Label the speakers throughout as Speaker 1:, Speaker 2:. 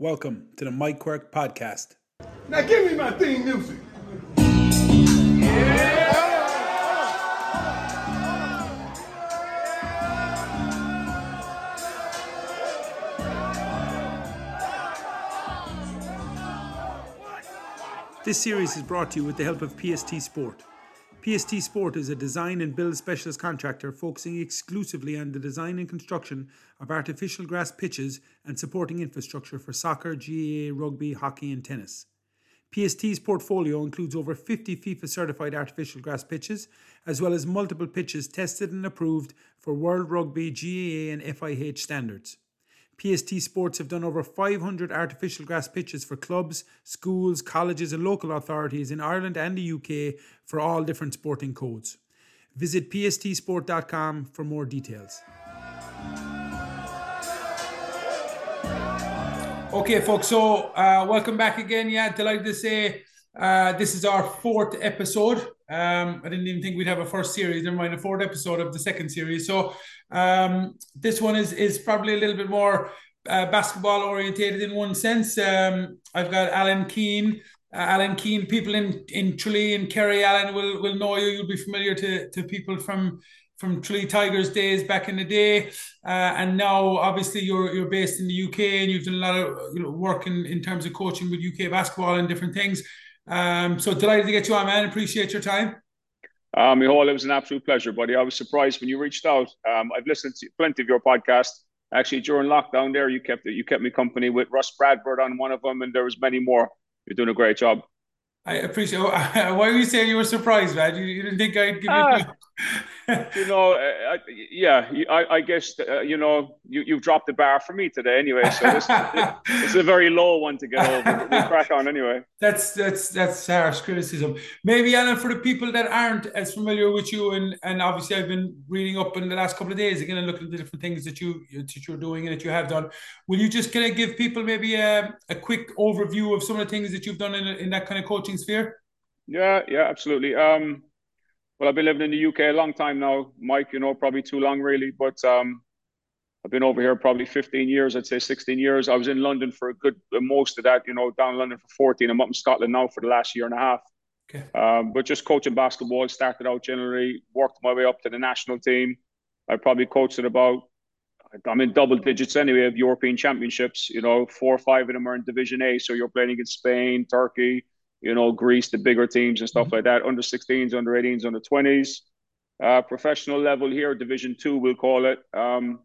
Speaker 1: Welcome to the Mike Quirke podcast.
Speaker 2: Now give me my theme music.
Speaker 1: This series is brought to you with the help of PST Sport. PST Sport is a design and build specialist contractor focusing exclusively on the design and construction of artificial grass pitches and supporting infrastructure for soccer, GAA, rugby, hockey, and tennis. PST's portfolio includes over 50 FIFA certified artificial grass pitches, as well as multiple pitches tested and approved for World Rugby, GAA, and FIH standards. PST Sports have done over 500 artificial grass pitches for clubs, schools, colleges, and local authorities in Ireland and the UK for all different sporting codes. Visit pstsport.com for more details. Okay, folks, so uh, welcome back again. Yeah, delighted to say uh, this is our fourth episode. Um, I didn't even think we'd have a first series, never mind a fourth episode of the second series. So um, this one is is probably a little bit more uh, basketball orientated in one sense. Um, I've got Alan Keane. Uh, Alan Keane, people in in Tralee and Kerry, Alan will will know you. You'll be familiar to to people from from Tralee Tigers days back in the day, uh, and now obviously you're you're based in the UK and you've done a lot of you know, work in, in terms of coaching with UK basketball and different things. Um, so delighted to get you on, man. Appreciate your time.
Speaker 3: Um, Micheál, it was an absolute pleasure, buddy. I was surprised when you reached out. Um, I've listened to plenty of your podcasts. Actually, during lockdown, there you kept you kept me company with Russ Bradford on one of them, and there was many more. You're doing a great job.
Speaker 1: I appreciate. Why were you saying you were surprised, man? You, you didn't think I'd give uh, you?
Speaker 3: You know, uh, uh yeah, I, I guess uh, you know you you've dropped the bar for me today anyway. So this, it's a very low one to get over. We crack on anyway.
Speaker 1: That's that's that's harsh criticism. Maybe Alan, for the people that aren't as familiar with you, and and obviously I've been reading up in the last couple of days again and looking at the different things that you that you're doing and that you have done. Will you just kind of give people maybe a, a quick overview of some of the things that you've done in in that kind of coaching sphere?
Speaker 3: Yeah, yeah, absolutely. Um, well, I've been living in the UK a long time now, Mike. You know, probably too long, really. But um, I've been over here probably 15 years. I'd say 16 years. I was in London for a good most of that. You know, down in London for 14. I'm up in Scotland now for the last year and a half. Okay. Um, but just coaching basketball. Started out generally, worked my way up to the national team. I probably coached at about. I'm in double digits anyway of European championships. You know, four or five of them are in Division A. So you're playing against Spain, Turkey, you know, Greece, the bigger teams and stuff mm-hmm. like that, under 16s, under 18s, under 20s. Uh, professional level here, Division Two, we'll call it. Um,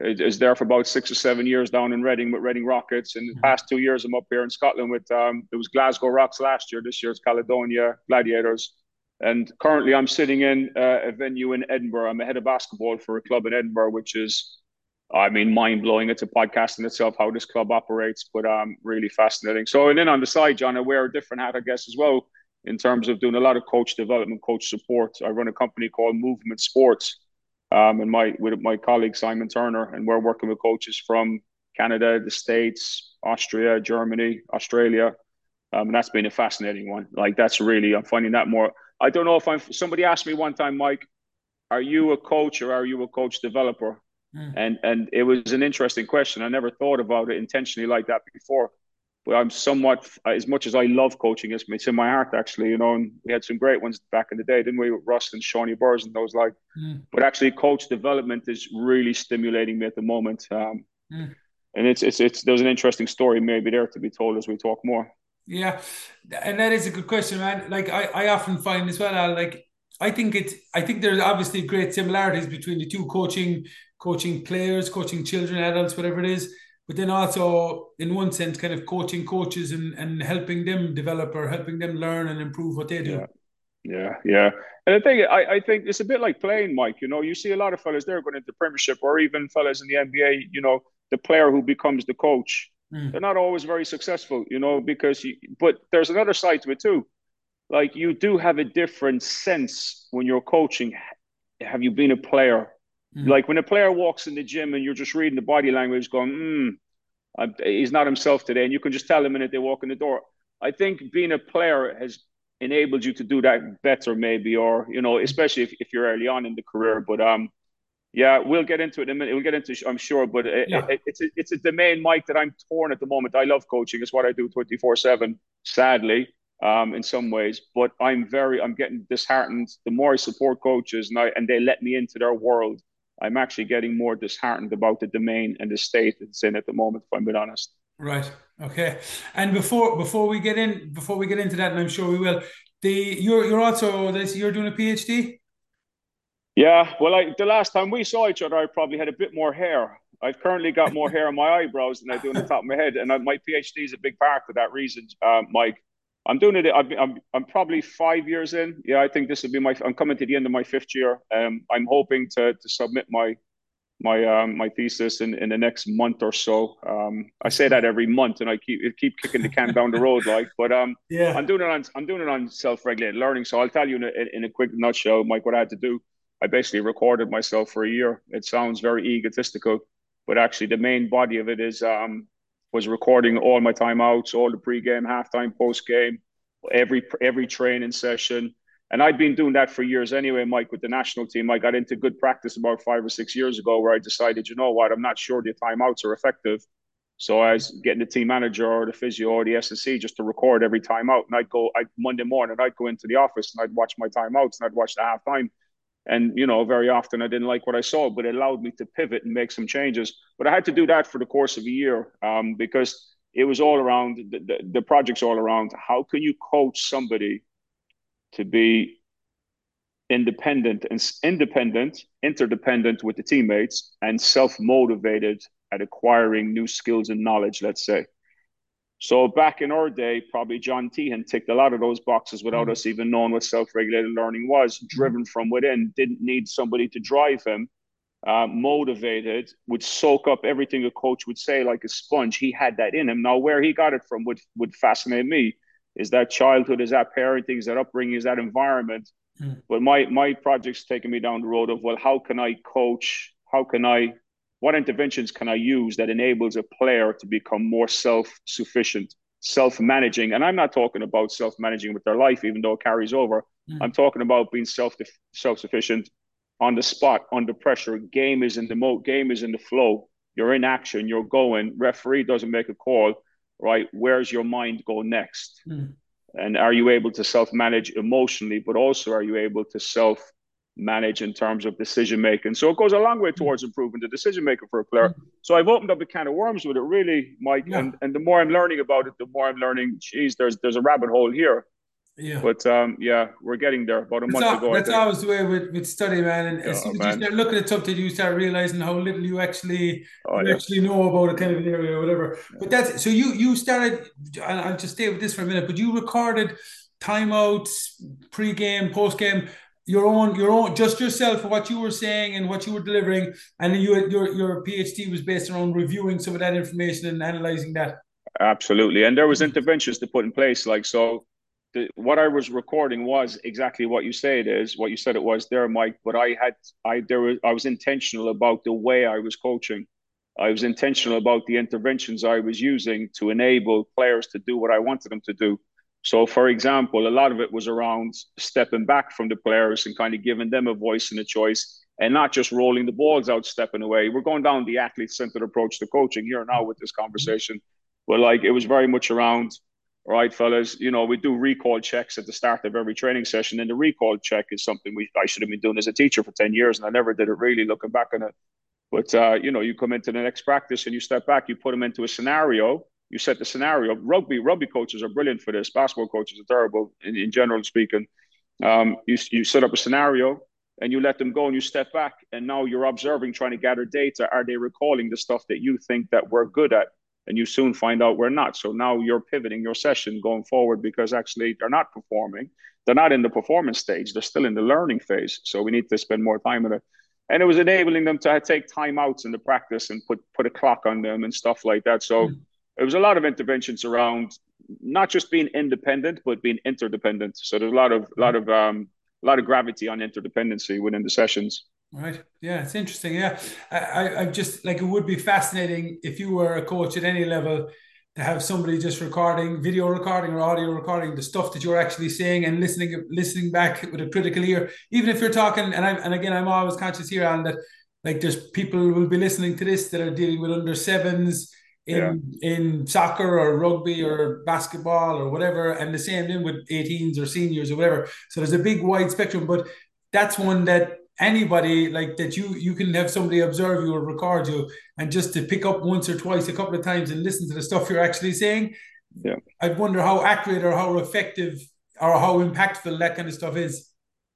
Speaker 3: is there for about six or seven years down in Reading with Reading Rockets. And the mm-hmm. past two years, I'm up here in Scotland with um, it was Glasgow Rocks last year. This year's Caledonia Gladiators. And currently, I'm sitting in uh, a venue in Edinburgh. I'm a head of basketball for a club in Edinburgh, which is I mean, mind blowing. It's a podcast in itself how this club operates, but um, really fascinating. So, and then on the side, John, I wear a different hat, I guess, as well, in terms of doing a lot of coach development, coach support. I run a company called Movement Sports, um, and my with my colleague Simon Turner, and we're working with coaches from Canada, the States, Austria, Germany, Australia, um, and that's been a fascinating one. Like that's really, I'm finding that more. I don't know if I'm. Somebody asked me one time, Mike, are you a coach or are you a coach developer? Mm. And and it was an interesting question. I never thought about it intentionally like that before. But I'm somewhat, as much as I love coaching, it's, it's in my heart actually. You know, and we had some great ones back in the day, didn't we? With Russ and Seanie Burrows and those like. Mm. But actually, coach development is really stimulating me at the moment. Um, mm. And it's it's it's there's an interesting story maybe there to be told as we talk more.
Speaker 1: Yeah, and that is a good question, man. Like I, I often find as well, like I think it. I think there's obviously great similarities between the two coaching coaching players, coaching children, adults, whatever it is. But then also, in one sense, kind of coaching coaches and, and helping them develop or helping them learn and improve what they do.
Speaker 3: Yeah. Yeah, yeah. And I think I, I think it's a bit like playing, Mike. You know, you see a lot of fellas there going into Premiership or even fellas in the NBA, you know, the player who becomes the coach. Mm. They're not always very successful, you know, because you, but there's another side to it too. Like you do have a different sense when you're coaching. Have you been a player? Mm. Like when a player walks in the gym and you're just reading the body language, going, hmm, he's not himself today, and you can just tell the minute they walk in the door. I think being a player has enabled you to do that better, maybe, or you know, especially if, if you're early on in the career. But um, Yeah, we'll get into it in a minute. We'll get into, I'm sure, but it, yeah. it, it's a, it's a domain, Mike, that I'm torn at the moment. I love coaching; it's what I do 24 seven. Sadly, um, in some ways, but I'm very, I'm getting disheartened. The more I support coaches and I, and they let me into their world, I'm actually getting more disheartened about the domain and the state it's in at the moment. If I'm being honest.
Speaker 1: Right. Okay. And before before we get in before we get into that, and I'm sure we will. The you're you're also this you're doing a PhD.
Speaker 3: Yeah, well, I, the last time we saw each other, I probably had a bit more hair. I've currently got more hair on my eyebrows than I do on the top of my head, and I, my PhD is a big part for that reason, uh, Mike. I'm doing it. I'm, I'm, I'm probably five years in. Yeah, I think this will be my. I'm coming to the end of my fifth year. Um, I'm hoping to to submit my my um, my thesis in, in the next month or so. Um, I say that every month, and I keep keep kicking the can down the road, like. But um, yeah, I'm doing it on I'm doing it on self regulated learning. So I'll tell you in a, in a quick nutshell, Mike, what I had to do. I basically recorded myself for a year. It sounds very egotistical, but actually the main body of it is um, was recording all my timeouts, all the pregame, halftime, postgame, every every training session. And I'd been doing that for years anyway, Mike, with the national team. I got into good practice about five or six years ago where I decided, you know what, I'm not sure the timeouts are effective. So I was getting the team manager or the physio or the SSC just to record every timeout. And I'd go, I'd Monday morning, I'd go into the office and I'd watch my timeouts and I'd watch the halftime and, you know, very often I didn't like what I saw, but it allowed me to pivot and make some changes. But I had to do that for the course of a year um, because it was all around the, the, the project's all around how can you coach somebody to be independent and independent, interdependent with the teammates, and self motivated at acquiring new skills and knowledge, let's say. So back in our day, probably John Teehan ticked a lot of those boxes without mm. us even knowing what self-regulated learning was. Mm. Driven from within, didn't need somebody to drive him. Uh, motivated, would soak up everything a coach would say like a sponge. He had that in him. Now, where he got it from would would fascinate me. Is that childhood? Is that parenting? Is that upbringing? Is that environment? Mm. But my my project's taking me down the road of well, how can I coach? How can I what interventions can I use that enables a player to become more self-sufficient, self-managing? And I'm not talking about self-managing with their life, even though it carries over. Mm. I'm talking about being self self-sufficient on the spot, under pressure. Game is in the mo game is in the flow. You're in action, you're going. Referee doesn't make a call, right? Where's your mind go next? Mm. And are you able to self-manage emotionally, but also are you able to self manage in terms of decision making. So it goes a long way towards improving the decision making for a player. So I've opened up a can of worms with it, really, Mike. Yeah. And and the more I'm learning about it, the more I'm learning. Geez, there's there's a rabbit hole here. Yeah. But um, yeah, we're getting there. About a
Speaker 1: that's
Speaker 3: month
Speaker 1: all,
Speaker 3: ago.
Speaker 1: That's always the way with, with study, man. And as soon as man. you start looking at something, you start realizing how little you actually oh, you yeah. actually know about a kind of an area or whatever. Yeah. But that's so you you started. I'll just stay with this for a minute. But you recorded timeouts, pre-game, post-game your own your own just yourself what you were saying and what you were delivering. And you your your phd was based around reviewing some of that information and analyzing that.
Speaker 3: Absolutely. And there was interventions to put in place. Like so the, what i was recording was exactly what you say it is what you said it was there mike but i had i there was i was intentional about the way i was coaching. I was intentional about the interventions i was using to enable players to do what i wanted them to do so, for example, a lot of it was around stepping back from the players and kind of giving them a voice and a choice and not just rolling the balls out, stepping away. We're going down the athlete centered approach to coaching here now with this conversation. But like it was very much around, right, fellas, you know, we do recall checks at the start of every training session. And the recall check is something we I should have been doing as a teacher for 10 years and I never did it really looking back on it. But uh, you know, you come into the next practice and you step back, you put them into a scenario you set the scenario. Rugby rugby coaches are brilliant for this. Basketball coaches are terrible in, in general speaking. Um, you you set up a scenario and you let them go and you step back and now you're observing, trying to gather data. Are they recalling the stuff that you think that we're good at? And you soon find out we're not. So now you're pivoting your session going forward because actually they're not performing. They're not in the performance stage. They're still in the learning phase. So we need to spend more time on it. And it was enabling them to take timeouts in the practice and put put a clock on them and stuff like that. So. Mm it was a lot of interventions around not just being independent but being interdependent. So there's a lot of lot of um a lot of gravity on interdependency within the sessions.
Speaker 1: Right. Yeah it's interesting. Yeah. I i just like it would be fascinating if you were a coach at any level to have somebody just recording video recording or audio recording the stuff that you're actually saying and listening listening back with a critical ear. Even if you're talking and i and again i'm always conscious here on that like there's people will be listening to this that are dealing with under sevens in yeah. in soccer or rugby or basketball or whatever, and the same thing with 18s or seniors or whatever. So there's a big wide spectrum, but that's one that anybody like that you you can have somebody observe you or record you and just to pick up once or twice a couple of times and listen to the stuff you're actually saying
Speaker 3: yeah
Speaker 1: i'd wonder how accurate or how effective or how impactful that kind of stuff is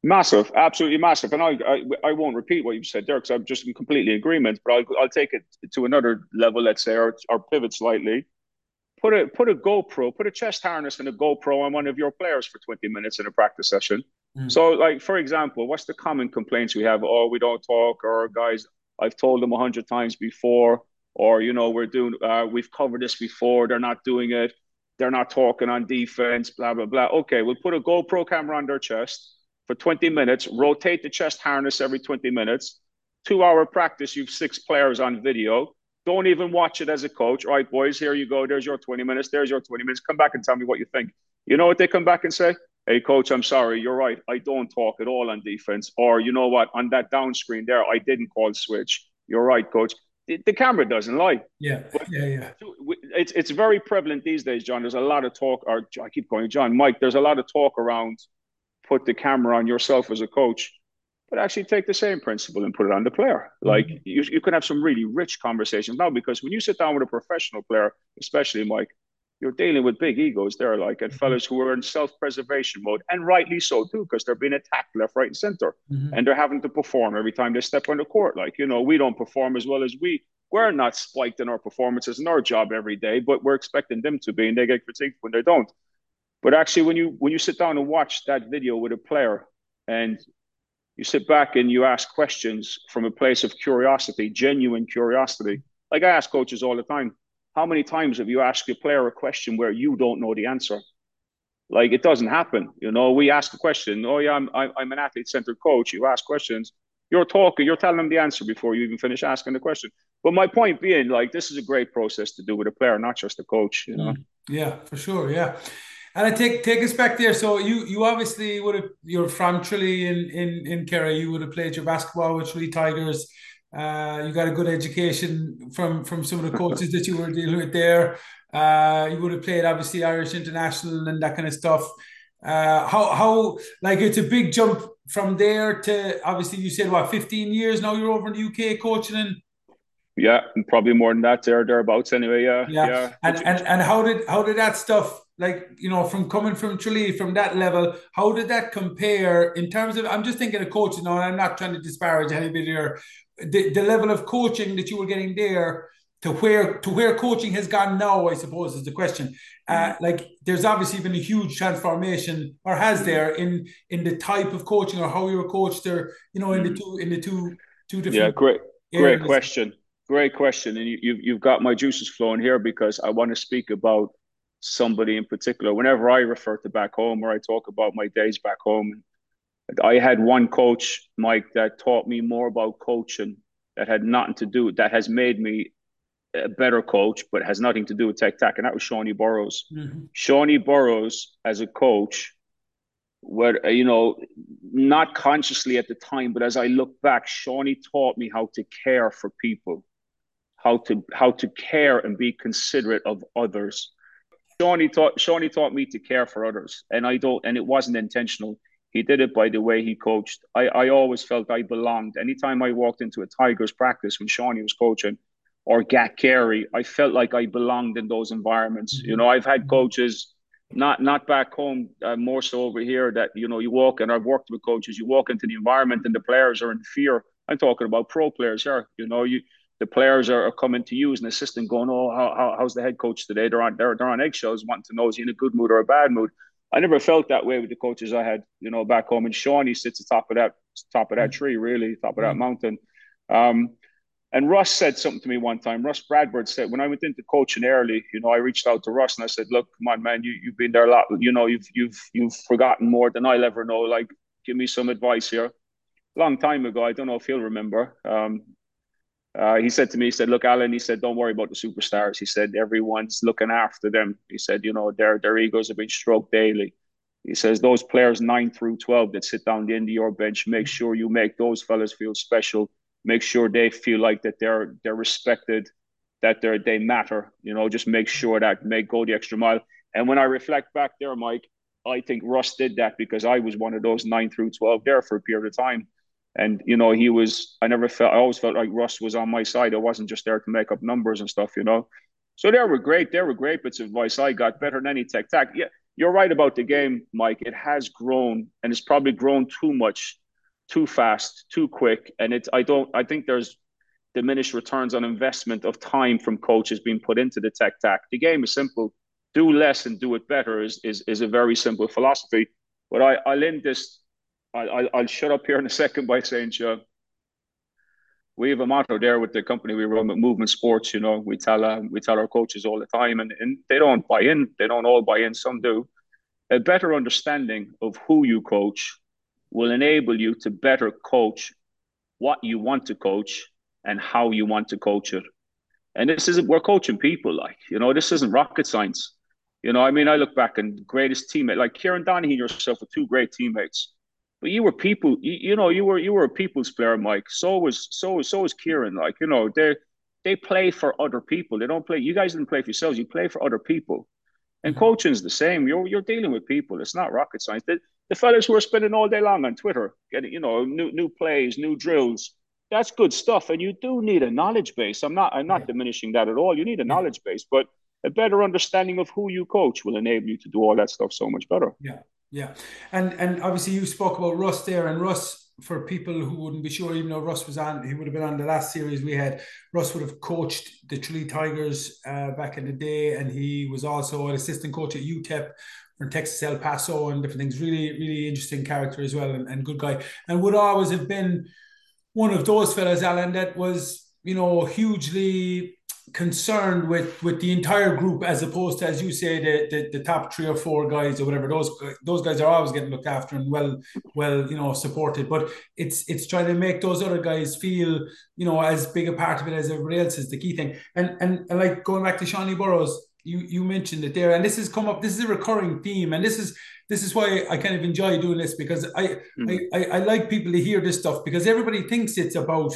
Speaker 3: Massive, absolutely massive. And I, I, I won't repeat what you said there because I'm just in completely agreement. But I'll, I'll take it to another level. Let's say, or, or pivot slightly. Put a put a GoPro, put a chest harness and a GoPro on one of your players for 20 minutes in a practice session. Mm. So, like for example, what's the common complaints we have? Oh, we don't talk, or guys, I've told them a hundred times before, or you know, we're doing, uh, we've covered this before. They're not doing it. They're not talking on defense. Blah blah blah. Okay, we'll put a GoPro camera on their chest for 20 minutes, rotate the chest harness every 20 minutes. Two hour practice, you've six players on video. Don't even watch it as a coach. All right, boys, here you go. There's your 20 minutes. There's your 20 minutes. Come back and tell me what you think. You know what they come back and say? Hey, coach, I'm sorry. You're right. I don't talk at all on defense. Or, you know what? On that down screen there, I didn't call switch. You're right, coach. The, the camera doesn't lie.
Speaker 1: Yeah. But yeah. Yeah.
Speaker 3: It's, it's very prevalent these days, John. There's a lot of talk, or I keep going, John, Mike, there's a lot of talk around put the camera on yourself as a coach, but actually take the same principle and put it on the player. Mm-hmm. Like you, you can have some really rich conversations now because when you sit down with a professional player, especially Mike, you're dealing with big egos there, like and mm-hmm. fellas who are in self-preservation mode, and rightly so too, because they're being attacked left, right, and center, mm-hmm. and they're having to perform every time they step on the court. Like you know, we don't perform as well as we. We're not spiked in our performances in our job every day, but we're expecting them to be, and they get critiqued when they don't. But actually, when you when you sit down and watch that video with a player, and you sit back and you ask questions from a place of curiosity, genuine curiosity. Like I ask coaches all the time, how many times have you asked a player a question where you don't know the answer? Like it doesn't happen. You know, we ask a question. Oh yeah, I'm I'm an athlete-centered coach. You ask questions. You're talking. You're telling them the answer before you even finish asking the question. But my point being, like, this is a great process to do with a player, not just a coach. You know. Mm-hmm.
Speaker 1: Yeah, for sure. Yeah. And I take take us back there. So you you obviously would have you're from Tralee in in in Kerry. You would have played your basketball with Tralee Tigers. Uh, you got a good education from from some of the coaches that you were dealing with there. Uh, you would have played obviously Irish international and that kind of stuff. Uh, how how like it's a big jump from there to obviously you said what 15 years now you're over in the UK coaching and
Speaker 3: yeah probably more than that there thereabouts anyway yeah
Speaker 1: yeah, yeah. And, and and how did how did that stuff like you know from coming from Tralee from that level how did that compare in terms of I'm just thinking of coaching now and I'm not trying to disparage anybody here the, the level of coaching that you were getting there to where to where coaching has gone now I suppose is the question uh, mm-hmm. like there's obviously been a huge transformation or has mm-hmm. there in in the type of coaching or how you were coached or you know in the mm-hmm. two in the two two different
Speaker 3: yeah great great question great question and you, you've, you've got my juices flowing here because I want to speak about somebody in particular. Whenever I refer to back home or I talk about my days back home, I had one coach, Mike, that taught me more about coaching that had nothing to do, that has made me a better coach, but has nothing to do with tech tac, and that was Seanie Burrows. Mm-hmm. Seanie Burrows, as a coach, where you know, not consciously at the time, but as I look back, Seanie taught me how to care for people, how to how to care and be considerate of others. Seanie taught Seanie taught me to care for others, and I don't, and it wasn't intentional. He did it by the way he coached. I, I always felt I belonged. Anytime I walked into a Tigers practice when Seanie was coaching, or Gat Carey, I felt like I belonged in those environments. Mm-hmm. You know, I've had coaches, not not back home, uh, more so over here. That you know, you walk and I've worked with coaches. You walk into the environment and the players are in fear. I'm talking about pro players here. You know, you the players are, are, coming to you as an assistant, going, "Oh, how, how, how's the head coach today?" They're on they're, they're on eggshells, wanting to know is he in a good mood or a bad mood. I never felt that way with the coaches I had, you know, back home. And Seanie sits atop of that top of that mm. tree, really, top of that mm. mountain. Um, and Russ said something to me one time. Russ Bradford said, when I went into coaching early, you know, I reached out to Russ and I said, "Look, come on, man, you you've been there a lot. You know, you've you've you've forgotten more than I'll ever know. Like, give me some advice here." Long time ago, I don't know if he'll remember. Um, uh, he said to me, he said, "Look, Alan," he said, "Don't worry about the superstars." He said, "Everyone's looking after them." He said, "You know, their their egos have been stroked daily." He says, "Those players nine through twelve that sit down the end of your bench, make sure you make those fellas feel special. make sure they feel like that they're they're respected, that they they matter. You know, just make sure that make go the extra mile. And when I reflect back there, Mike, I think Russ did that because I was one of those nine through twelve there for a period of time. And you know, he was. I never felt. I always felt like Russ was on my side. I wasn't just there to make up numbers and stuff. You know, so they were great. They were great bits of advice I got. Better than any tech tack. Yeah, you're right about the game, Mike. It has grown, and it's probably grown too much, too fast, too quick. And it's. I don't. I think there's diminished returns on investment of time from coaches being put into the tech tack. The game is simple. Do less and do it better is is, is a very simple philosophy. But I, I'll end this. I, I'll shut up here in a second by saying, Joe, we have a motto there with the company we run with Movement Sports. You know, we tell uh, we tell our coaches all the time, and, and they don't buy in. They don't all buy in. Some do. A better understanding of who you coach will enable you to better coach what you want to coach and how you want to coach it. And this isn't we're coaching people like you know this isn't rocket science. You know, I mean, I look back and greatest teammate like Kieran Donaghy yourself with two great teammates but you were people. You, you, know, you were you were a people's player, Mike. So was so so was Kieran. Like you know, they they play for other people. They don't play. You guys didn't play for yourselves. You play for other people. And mm-hmm. coaching's the same. You're you're dealing with people. It's not rocket science. The, the fellas who are spending all day long on Twitter, getting you know new new plays, new drills. That's good stuff. And you do need a knowledge base. I'm not I'm not yeah. diminishing that at all. You need a knowledge base, but a better understanding of who you coach will enable you to do all that stuff so much better.
Speaker 1: Yeah. Yeah, and and obviously you spoke about Russ there, and Russ for people who wouldn't be sure, even though Russ was on, he would have been on the last series we had. Russ would have coached the Tralee Tigers uh, back in the day, and he was also an assistant coach at UTEP from Texas El Paso and different things. Really, really interesting character as well, and, and good guy, and would always have been one of those fellas, Alan, that was you know hugely concerned with with the entire group as opposed to as you say the, the, the top three or four guys or whatever. Those those guys are always getting looked after and well well you know supported. But it's it's trying to make those other guys feel you know as big a part of it as everybody else is the key thing. And and, and like going back to Seanie Burrows you you mentioned it there. And this has come up this is a recurring theme. And this is this is why I kind of enjoy doing this because I, mm-hmm. I, I I like people to hear this stuff because everybody thinks it's about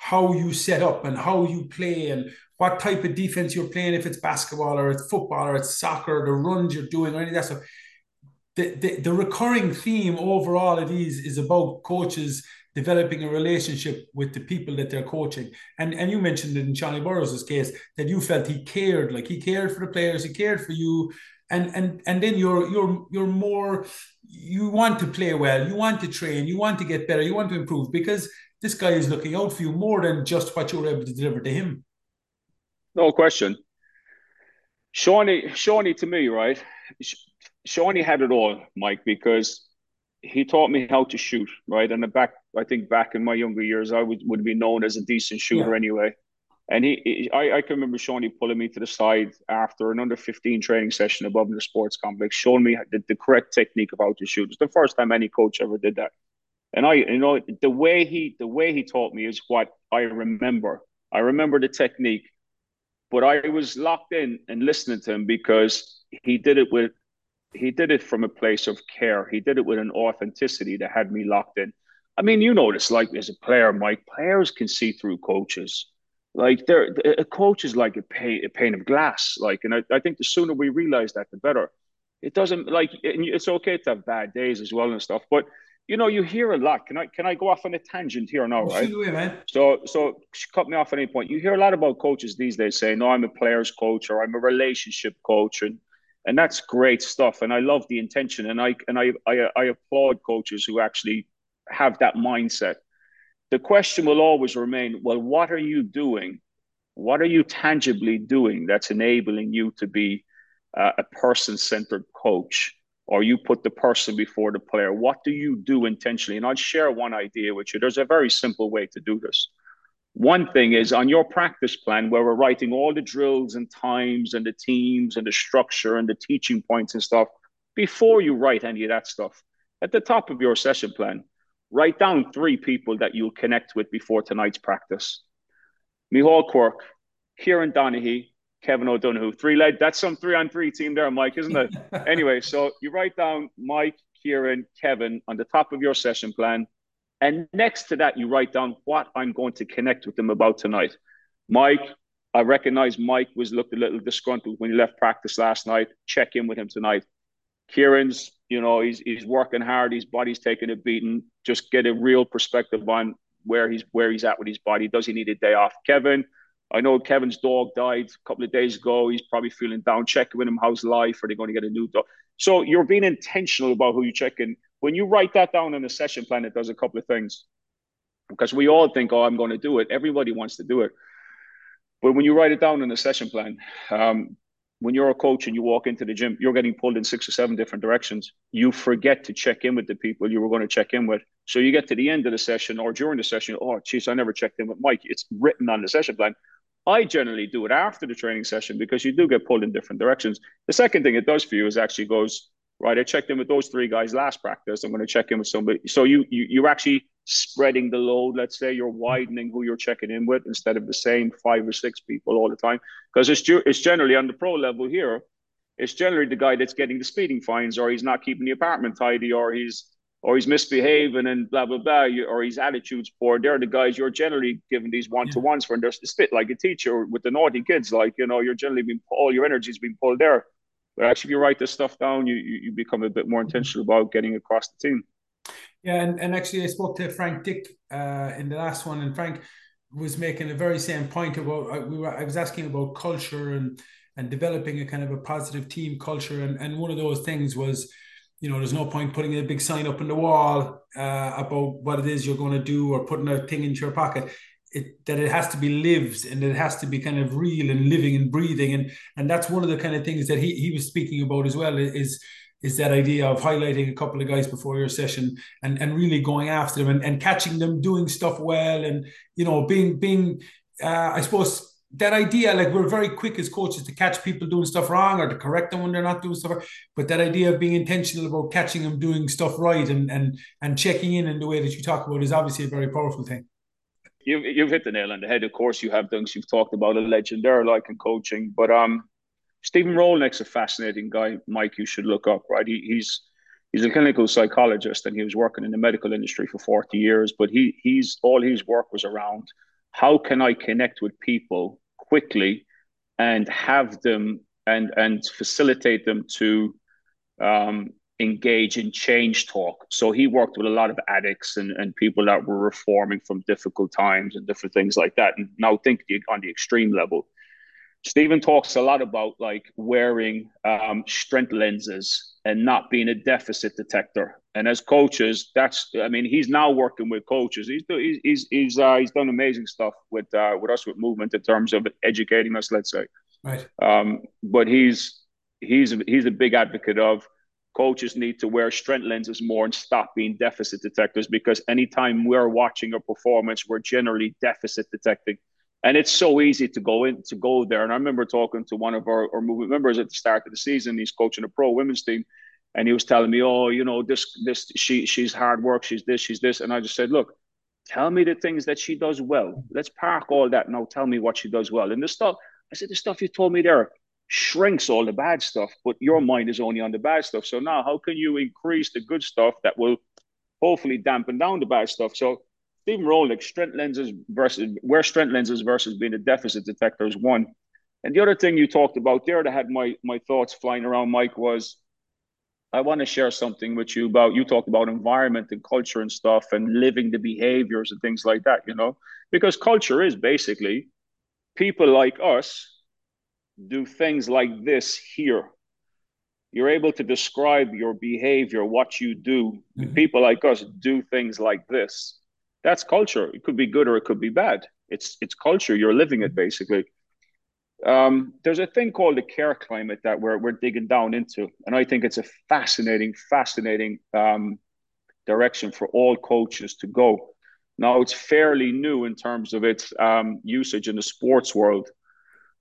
Speaker 1: how you set up and how you play and what type of defense you're playing, if it's basketball or it's football or it's soccer, the runs you're doing, or any of that stuff. The, the, the recurring theme overall these is about coaches developing a relationship with the people that they're coaching. And and you mentioned it in Seanie Burrows' case that you felt he cared, like he cared for the players, he cared for you. And and and then you're you're you're more you want to play well, you want to train, you want to get better, you want to improve because this guy is looking out for you more than just what you're able to deliver to him.
Speaker 3: No question. Seanie, Seanie to me, right? Seanie had it all, Mike, because he taught me how to shoot, right? And back, I think back in my younger years, I would, would be known as a decent shooter yeah. anyway. And he, he I, I, can remember Seanie pulling me to the side after an under 15 training session above in the sports complex, showing me the, the correct technique of how to shoot. It's the first time any coach ever did that. And I, you know, the way he, the way he taught me is what I remember. I remember the technique but I was locked in and listening to him because he did it with he did it from a place of care. He did it with an authenticity that had me locked in. I mean, you know this like as a player, Mike. Players can see through coaches. Like they're a coach is like a pane, a pane of glass. Like, and I, I think the sooner we realize that, the better. It doesn't like it's okay to have bad days as well and stuff, but you know, you hear a lot. Can I can I go off on a tangent here now, right?
Speaker 1: man.
Speaker 3: So so cut me off at any point. You hear a lot about coaches these days saying, "No, I'm a player's coach or I'm a relationship coach," and and that's great stuff. And I love the intention, and I and I I, I applaud coaches who actually have that mindset. The question will always remain: Well, what are you doing? What are you tangibly doing that's enabling you to be uh, a person-centered coach? Or you put the person before the player. What do you do intentionally? And I'll share one idea with you. There's a very simple way to do this. One thing is on your practice plan, where we're writing all the drills and times and the teams and the structure and the teaching points and stuff, before you write any of that stuff, at the top of your session plan, write down three people that you'll connect with before tonight's practice. Micheál Quirke, Kieran Donaghy, Kevin O'Donoghue. Three led. That's some three on three team there, Mike, isn't it? anyway, so you write down Mike, Kieran, Kevin on the top of your session plan. And next to that, you write down what I'm going to connect with them about tonight. Mike, I recognize Mike was looked a little disgruntled when he left practice last night. Check in with him tonight. Kieran's, you know, he's he's working hard. His body's taking a beating. Just get a real perspective on where he's where he's at with his body. Does he need a day off? Kevin, I know Kevin's dog died a couple of days ago. He's probably feeling down. Checking with him. How's life? Are they going to get a new dog? So you're being intentional about who you check in. When you write that down in a session plan, it does a couple of things. Because we all think, oh, I'm going to do it. Everybody wants to do it. But when you write it down in a session plan, um, when you're a coach and you walk into the gym, you're getting pulled in six or seven different directions. You forget to check in with the people you were going to check in with. So you get to the end of the session or during the session, oh, geez, I never checked in with Mike. It's written on the session plan. I generally do it after the training session because you do get pulled in different directions. The second thing it does for you is actually goes, right, I checked in with those three guys last practice. I'm going to check in with somebody. So you, you you're actually spreading the load. Let's say you're widening who you're checking in with instead of the same five or six people all the time. Because it's, it's generally on the pro level here, it's generally the guy that's getting the speeding fines or he's not keeping the apartment tidy or he's or he's misbehaving and blah blah blah, or his attitude's poor. They're the guys you're generally giving these one to ones for, and they're spit like a teacher with the naughty kids. Like you know, you're generally being all your energy's being pulled there. But actually, if you write this stuff down, you you, you become a bit more intentional about getting across the team.
Speaker 1: Yeah, and, and actually, I spoke to Frank Dick uh, in the last one, and Frank was making the very same point about uh, we were. I was asking about culture and and developing a kind of a positive team culture, and and one of those things was you know, there's no point putting a big sign up on the wall uh, about what it is you're going to do or putting a thing into your pocket. It, that it has to be lived and it has to be kind of real and living and breathing and and that's one of the kind of things that he, he was speaking about as well is is that idea of highlighting a couple of guys before your session and and really going after them and, and catching them doing stuff well and you know being being uh, I suppose that idea, like we're very quick as coaches to catch people doing stuff wrong or to correct them when they're not doing stuff. But that idea of being intentional about catching them doing stuff right and and and checking in in the way that you talk about is obviously a very powerful thing.
Speaker 3: You've you've hit the nail on the head. Of course, you have things you've talked about a legend there, like in coaching. But um, Stephen Rollnick's a fascinating guy. Mike, you should look up. Right, he, he's he's a clinical psychologist and he was working in the medical industry for 40 years but he he's all his work was around how can I connect with people quickly and have them and and facilitate them to um, engage in change talk. So he worked with a lot of addicts and, and people that were reforming from difficult times and different things like that. And now think the, on the extreme level. Stephen talks a lot about like wearing um, strength lenses and not being a deficit detector. And as coaches, that's I mean he's now working with coaches. He's he's he's uh, he's done amazing stuff with uh, with us with movement in terms of educating us. Let's say,
Speaker 1: right.
Speaker 3: Um, but he's he's he's a big advocate of coaches need to wear strength lenses more and stop being deficit detectors because anytime we're watching a performance, we're generally deficit detecting and it's so easy to go in to go there. And I remember talking to one of our, our movement members at the start of the season. He's coaching a pro women's team, and he was telling me, "Oh, you know, this this she she's hard work. She's this. She's this." And I just said, "Look, tell me the things that she does well. Let's park all that now. Tell me what she does well." And the stuff I said, the stuff you told me there shrinks all the bad stuff, but your mind is only on the bad stuff. So now, how can you increase the good stuff that will hopefully dampen down the bad stuff? So Stephen Rollnick, strength lenses versus where strength lenses versus being a deficit detector is one. And the other thing you talked about there that had my my thoughts flying around, Mike, was I want to share something with you about you talked about environment and culture and stuff and living the behaviors and things like that, you know, because culture is basically people like us do things like this here. You're able to describe your behavior, what you do. Mm-hmm. People like us do things like this that's culture. It could be good or it could be bad. It's it's culture. You're living it basically. Um, there's a thing called the care climate that we're we're digging down into, and I think it's a fascinating, fascinating um, direction for all coaches to go. Now it's fairly new in terms of its um, usage in the sports world.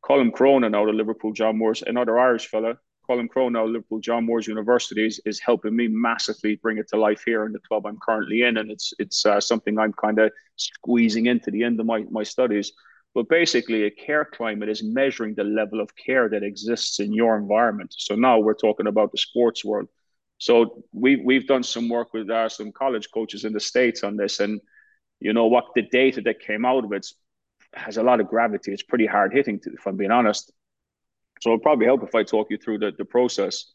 Speaker 3: Colum Cronin out of Liverpool, John Moores, another Irish fella, Colum Cronin, Liverpool John Moores University is, is helping me massively bring it to life here in the club I'm currently in, and it's it's uh, something I'm kind of squeezing into the end of my my studies. But basically, a care climate is measuring the level of care that exists in your environment. So now we're talking about the sports world. So we we've done some work with uh, some college coaches in the states on this, and you know what the data that came out of it has a lot of gravity. It's pretty hard hitting, if I'm being honest. So it'll probably help if I talk you through the, the process.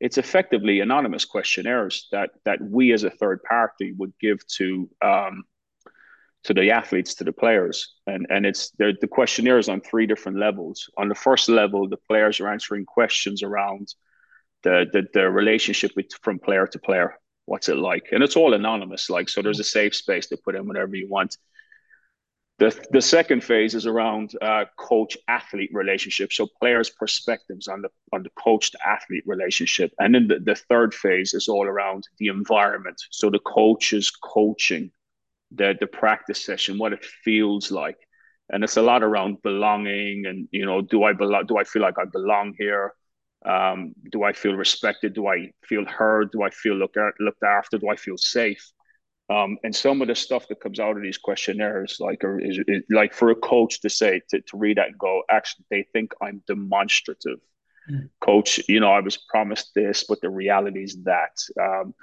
Speaker 3: It's effectively anonymous questionnaires that that we as a third party would give to um, to the athletes, to the players, and and it's the questionnaires on three different levels. On the first level, the players are answering questions around the the, the relationship with, from player to player. What's it like? And it's all anonymous, like so. There's a safe space to put in whatever you want. The, the second phase is around uh, coach athlete relationship, so players' perspectives on the on the coach to athlete relationship, and then the, the third phase is all around the environment, so the coaches coaching, the the practice session, what it feels like, and it's a lot around belonging and you know, do I belong? Do I feel like I belong here? Um, do I feel respected? Do I feel heard? Do I feel looked looked after? Do I feel safe? Um, and some of the stuff that comes out of these questionnaires, like, is, is, like for a coach to say to, to read that and go, actually, they think I'm demonstrative. Mm. Coach, you know, I was promised this, but the reality is that. Um,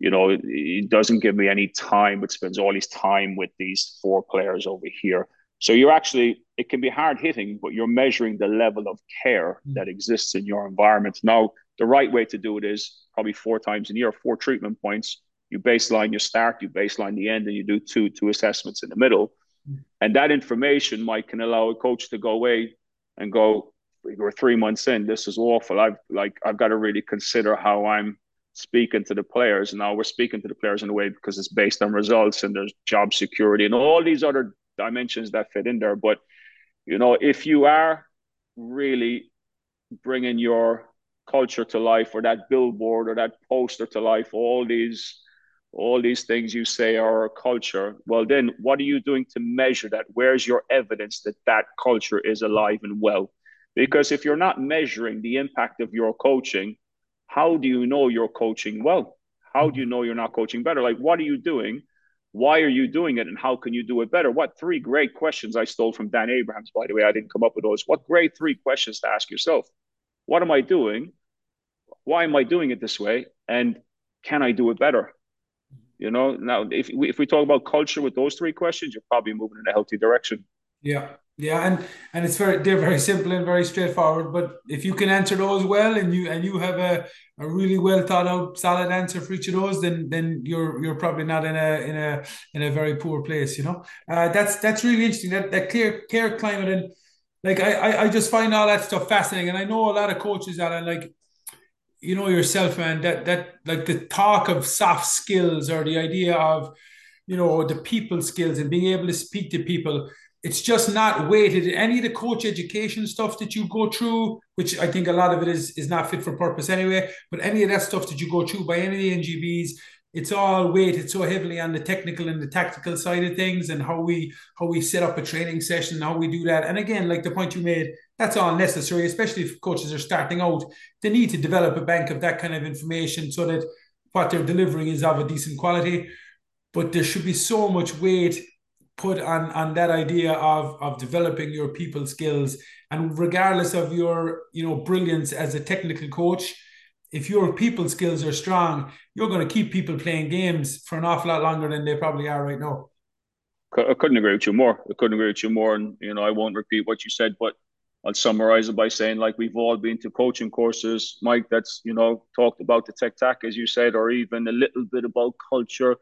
Speaker 3: you know, he doesn't give me any time, but spends all his time with these four players over here. So you're actually, it can be hard hitting, but you're measuring the level of care mm. that exists in your environment. Now, the right way to do it is probably four times a year, four treatment points you baseline your start, you baseline the end, and you do two two assessments in the middle. Mm-hmm. And that information might can allow a coach to go away and go, we're three months in, this is awful. I've like I've got to really consider how I'm speaking to the players. Now we're speaking to the players in a way because it's based on results and there's job security and all these other dimensions that fit in there. But you know, if you are really bringing your culture to life or that billboard or that poster to life, all these all these things you say are a culture. Well then what are you doing to measure that? Where's your evidence that that culture is alive and well? Because if you're not measuring the impact of your coaching how do you know you're coaching well? How do you know you're not coaching better? Like what are you doing? Why are you doing it and how can you do it better? What three great questions i stole from dan abrahams by the way i didn't come up with those. What great three questions to ask yourself? What am i doing? Why am i doing it this way? And can i do it better you know, now if we, if we talk about culture with those three questions, you're probably moving in a healthy direction.
Speaker 1: Yeah, yeah, and and it's very they're very simple and very straightforward. But if you can answer those well, and you and you have a, a really well thought out solid answer for each of those, then then you're you're probably not in a in a in a very poor place. You know, uh, that's that's really interesting. That that clear care climate and like I, I just find all that stuff fascinating, and I know a lot of coaches that are like you know yourself, man, that that like the talk of soft skills or the idea of, you know, the people skills and being able to speak to people, it's just not weighted. Any of the coach education stuff that you go through, which I think a lot of it is is not fit for purpose anyway, but any of that stuff that you go through by any of the NGBs, it's all weighted so heavily on the technical and the tactical side of things and how we how we set up a training session how we do that. And again like the point you made that's all necessary especially if coaches are starting out. They need to develop a bank of that kind of information so that what they're delivering is of a decent quality. But there should be so much weight put on on that idea of of developing your people skills. And regardless of your you know brilliance as a technical coach if your people skills are strong, you're going to keep people playing games for an awful lot longer than they probably are right now.
Speaker 3: I couldn't agree with you more. I couldn't agree with you more. And, you know, I won't repeat what you said, but I'll summarize it by saying, like, we've all been to coaching courses, Mike, that's, you know, talked about the tech tack, as you said, or even a little bit about culture,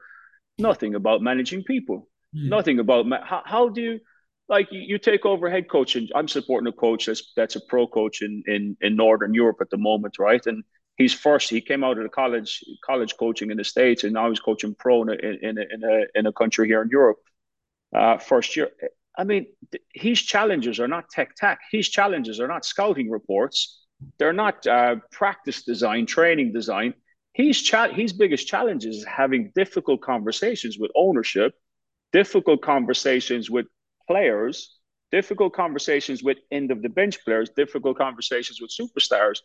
Speaker 3: nothing about managing people, mm. nothing about ma- how, how do you, like you, take over head coaching. I'm supporting a coach that's that's a pro coach in, in in Northern Europe at the moment, right? And he's first. He came out of the college college coaching in the states and now he's coaching pro in a, in a, in a, in a country here in europe uh, first year. I mean his challenges are not tech tech. his challenges are not scouting reports. They're not uh, practice design training design. His cha- his biggest challenge is having difficult conversations with ownership difficult conversations with players difficult conversations with end of the bench players difficult conversations with superstars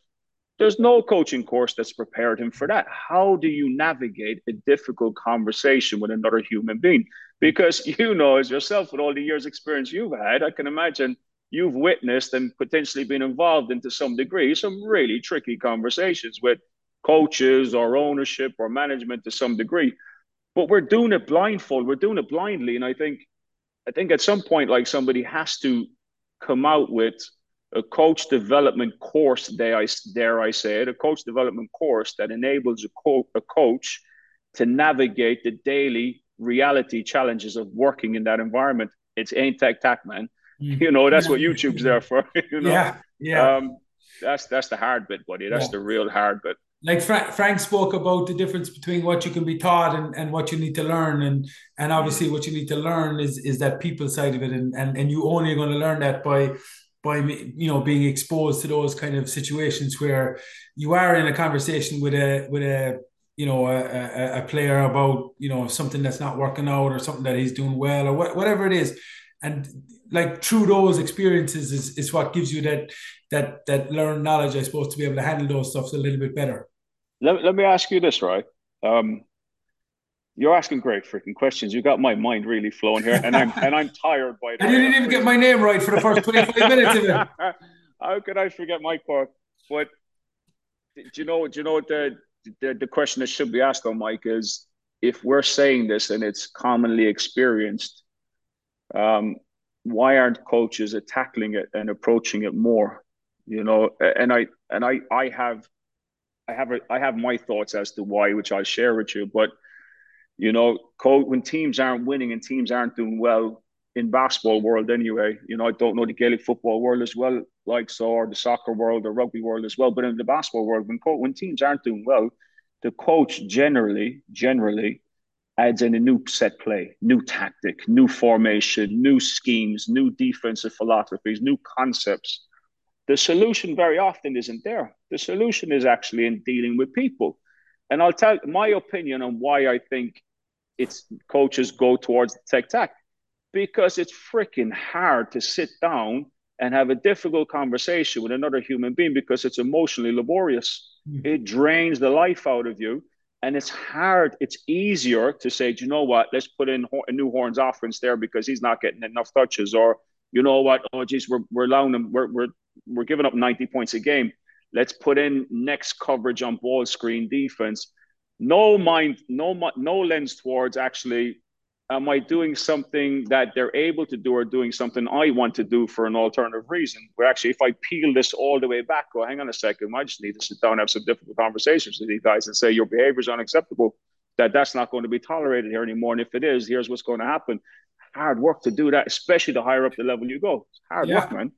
Speaker 3: there's no coaching course that's prepared him for that. How do you navigate a difficult conversation with another human being? Because you know, as yourself, with all the years' experience you've had, I can imagine you've witnessed and potentially been involved into some degree some really tricky conversations with coaches or ownership or management to some degree. But we're doing it blindfold. We're doing it blindly, and I think, I think at some point, like somebody has to come out with a coach development course. Dare I, dare I say it, a coach development course that enables a, co- a coach to navigate the daily reality challenges of working in that environment. It's ain't tech tac, man. Mm. You know that's what YouTube's there for. You know?
Speaker 1: Yeah, yeah.
Speaker 3: Um, that's that's the hard bit, buddy. That's yeah. the real hard bit.
Speaker 1: Like Frank, Frank spoke about the difference between what you can be taught and, and what you need to learn, and and obviously what you need to learn is is that people side of it, and and, and you only are going to learn that by by you know being exposed to those kind of situations where you are in a conversation with a with a you know a, a, a player about you know something that's not working out or something that he's doing well or wh- whatever it is and like through those experiences is, is what gives you that that that learned knowledge, I suppose, to be able to handle those stuff a little bit better.
Speaker 3: Let, let me ask you this, right? Um, you're asking great freaking questions. You got my mind really flowing here, and I'm and I'm tired by
Speaker 1: that. I didn't even get my name right for the first 25 minutes of it.
Speaker 3: How could I forget my part? But do you know? Do you know the, the the question that should be asked, though, Mike, is if we're saying this and it's commonly experienced, um, why aren't coaches tackling it and approaching it more? You know, and I and I I have I have a, I have my thoughts as to why, which I'll share with you. But you know, when teams aren't winning and teams aren't doing well in basketball world anyway, you know, I don't know the Gaelic football world as well, like so, or the soccer world or rugby world as well. But in the basketball world, when when teams aren't doing well, the coach generally generally adds in a new set play, new tactic, new formation, new schemes, new defensive philosophies, new concepts. The solution very often isn't there. The solution is actually in dealing with people. And I'll tell my opinion on why I think it's coaches go towards the tech tac because it's freaking hard to sit down and have a difficult conversation with another human being because it's emotionally laborious. Mm-hmm. It drains the life out of you and it's hard. It's easier to say, do you know what? Let's put in a new horns offense there because he's not getting enough touches, or you know what? Oh, geez, we're we're allowing him. We're we're we're giving up ninety points a game. Let's put in next coverage on ball screen defense. No mind, no no lens towards actually am I doing something that they're able to do or doing something I want to do for an alternative reason? Where actually, if I peel this all the way back, go, hang on a second, I just need to sit down and have some difficult conversations with these guys and say your behavior is unacceptable, that that's not going to be tolerated here anymore. And if it is, here's what's going to happen. Hard work to do that, especially the higher up the level you go. It's hard yeah. work, man.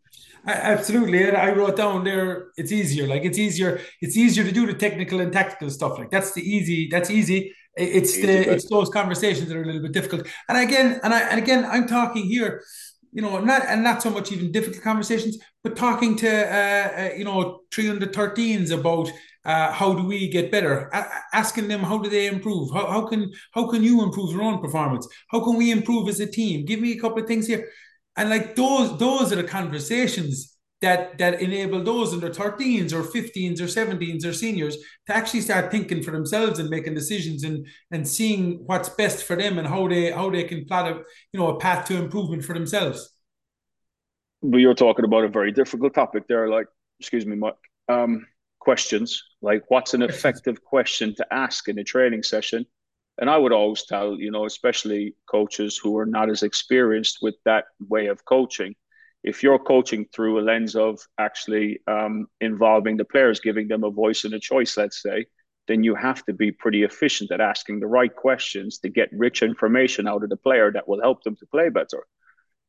Speaker 1: Absolutely. And I wrote down there it's easier. Like it's easier, it's easier to do the technical and tactical stuff. Like that's the easy, that's easy it's the it's those conversations that are a little bit difficult. And again, and I and again, I'm talking here, you know, not and not so much even difficult conversations, but talking to uh, uh you know 313s about uh, how do we get better? asking them how do they improve? How, how can how can you improve your own performance? How can we improve as a team? Give me a couple of things here, and like those those are the conversations that that enable those in their 13s or 15s or 17s or seniors to actually start thinking for themselves and making decisions and and seeing what's best for them and how they how they can plot a you know a path to improvement for themselves.
Speaker 3: But you're talking about a very difficult topic there, like excuse me, Mike. Um, questions like what's an effective question to ask in a training session? And I would always tell, you know, especially coaches who are not as experienced with that way of coaching, if you're coaching through a lens of actually um, involving the players, giving them a voice and a choice, let's say, then you have to be pretty efficient at asking the right questions to get rich information out of the player that will help them to play better.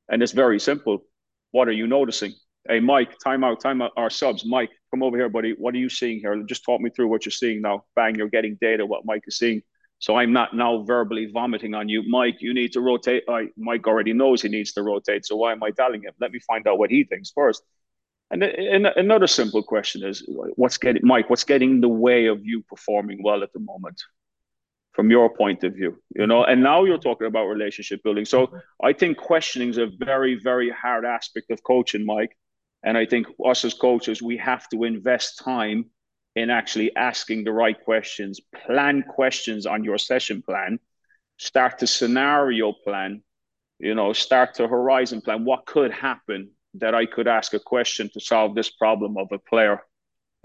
Speaker 3: And it's very simple. What are you noticing? Hey, Mike, time out, time out, our subs. Mike, come over here, buddy. What are you seeing here? Just talk me through what you're seeing now. Bang, you're getting data, what Mike is seeing. So I'm not now verbally vomiting on you, Mike. You need to rotate. I, Mike already knows he needs to rotate. So why am I telling him? Let me find out what he thinks first. And, and another simple question is, what's getting Mike? What's getting in the way of you performing well at the moment, from your point of view? You know. And now you're talking about relationship building. So I think questioning is a very, very hard aspect of coaching, Mike. And I think us as coaches, we have to invest time in actually asking the right questions, plan questions on your session plan, start to scenario plan, you know, start to horizon plan. What could happen that I could ask a question to solve this problem of a player?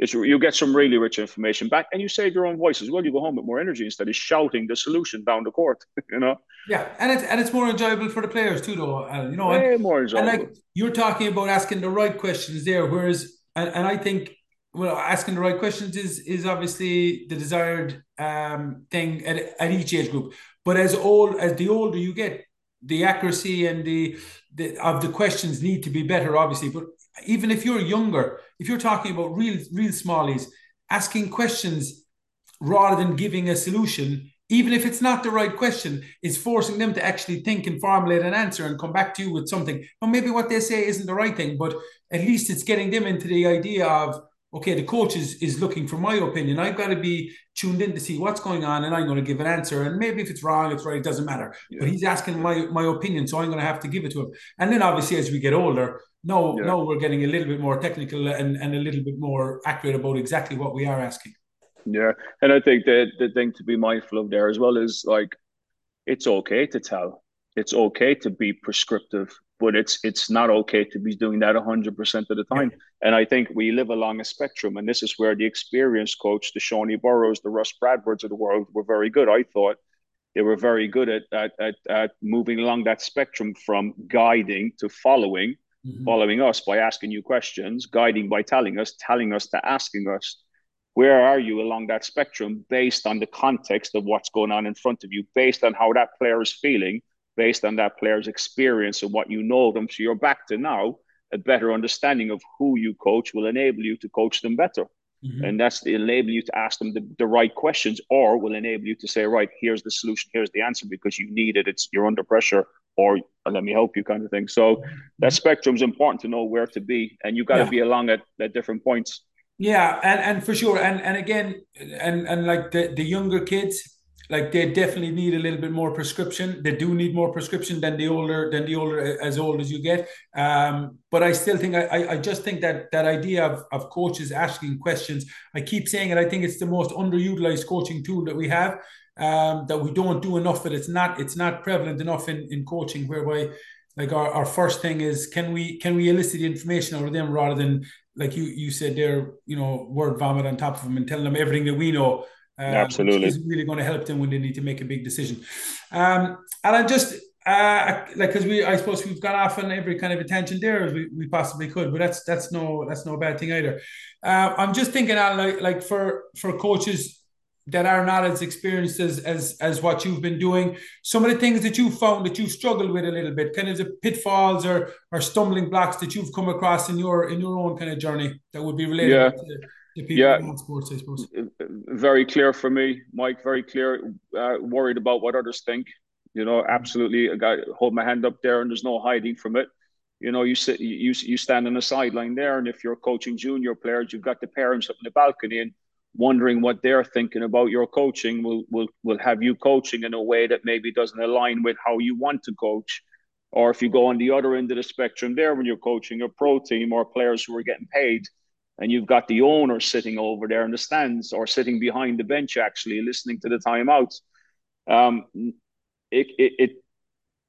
Speaker 3: it's you get some really rich information back, and you save your own voice as well. You go home with more energy instead of shouting the solution down the court. you know.
Speaker 1: Yeah, and it's and it's more enjoyable for the players too, though. Uh, you know,
Speaker 3: way and, more enjoyable.
Speaker 1: And like you're talking about asking the right questions there, whereas and, and I think well, asking the right questions is is obviously the desired um, thing at, at each age group. But as old as the older you get, the accuracy and the, the of the questions need to be better, obviously. But even if you're younger, if you're talking about real real smallies, asking questions rather than giving a solution, even if it's not the right question, is forcing them to actually think and formulate an answer and come back to you with something. Well, maybe what they say isn't the right thing, but at least it's getting them into the idea of okay, the coach is, is looking for my opinion. I've got to be tuned in to see what's going on and I'm going to give an answer. And maybe if it's wrong, it's right, it doesn't matter. Yeah. But he's asking my, my opinion, so I'm going to have to give it to him. And then obviously as we get older, no, yeah. no, we're getting a little bit more technical and, and a little bit more accurate about exactly what we are asking.
Speaker 3: Yeah. And I think that the thing to be mindful of there as well is like it's okay to tell. It's okay to be prescriptive but it's it's not okay to be doing that 100% of the time. And I think we live along a spectrum, and this is where the experienced coach, the Seanie Burrows, the Russ Bradfords of the world, were very good. I thought they were very good at at, at, at moving along that spectrum from guiding to following, mm-hmm. following us by asking you questions, guiding by telling us, telling us to asking us. Where are you along that spectrum based on the context of what's going on in front of you, based on how that player is feeling, based on that player's experience and what you know them. So you're back to now a better understanding of who you coach will enable you to coach them better. Mm-hmm. And that's the enable you to ask them the, the right questions or will enable you to say, right, here's the solution, here's the answer because you need it. It's you're under pressure or let me help you kind of thing. So that spectrum is important to know where to be and you got to yeah. be along at, at different points.
Speaker 1: Yeah, and, and for sure. And and again, and and like the, the younger kids, like they definitely need a little bit more prescription. They do need more prescription than the older than the older as old as you get. Um, but I still think I, I just think that that idea of, of coaches asking questions. I keep saying it. I think it's the most underutilized coaching tool that we have. Um, that we don't do enough of. It's not it's not prevalent enough in in coaching whereby like our, our first thing is can we can we elicit the information out of them rather than like you you said there you know word vomit on top of them and telling them everything that we know
Speaker 3: um, Absolutely,
Speaker 1: is really going to help them when they need to make a big decision. Um, and I just uh, like because we, I suppose we've got off on every kind of attention there as we, we possibly could, but that's that's no that's no bad thing either. Uh, I'm just thinking, Alan, like like for for coaches that are not as experienced as, as as what you've been doing some of the things that you found that you've struggled with a little bit kind of the pitfalls or or stumbling blocks that you've come across in your in your own kind of journey that would be related
Speaker 3: yeah.
Speaker 1: to,
Speaker 3: yeah, sports, I suppose. Uh, uh, very clear for me, Mike. Very clear. Uh, worried about what others think. You know, absolutely. I got hold my hand up there, and there's no hiding from it. You know, you sit, you you stand on the sideline there, and if you're coaching junior players, you've got the parents up in the balcony and wondering what they're thinking about your coaching. Will will will have you coaching in a way that maybe doesn't align with how you want to coach. Or if you go on the other end of the spectrum there, when you're coaching a pro team or players who are getting paid and you've got the owner sitting over there in the stands or sitting behind the bench actually listening to the timeouts. Um, it, it, it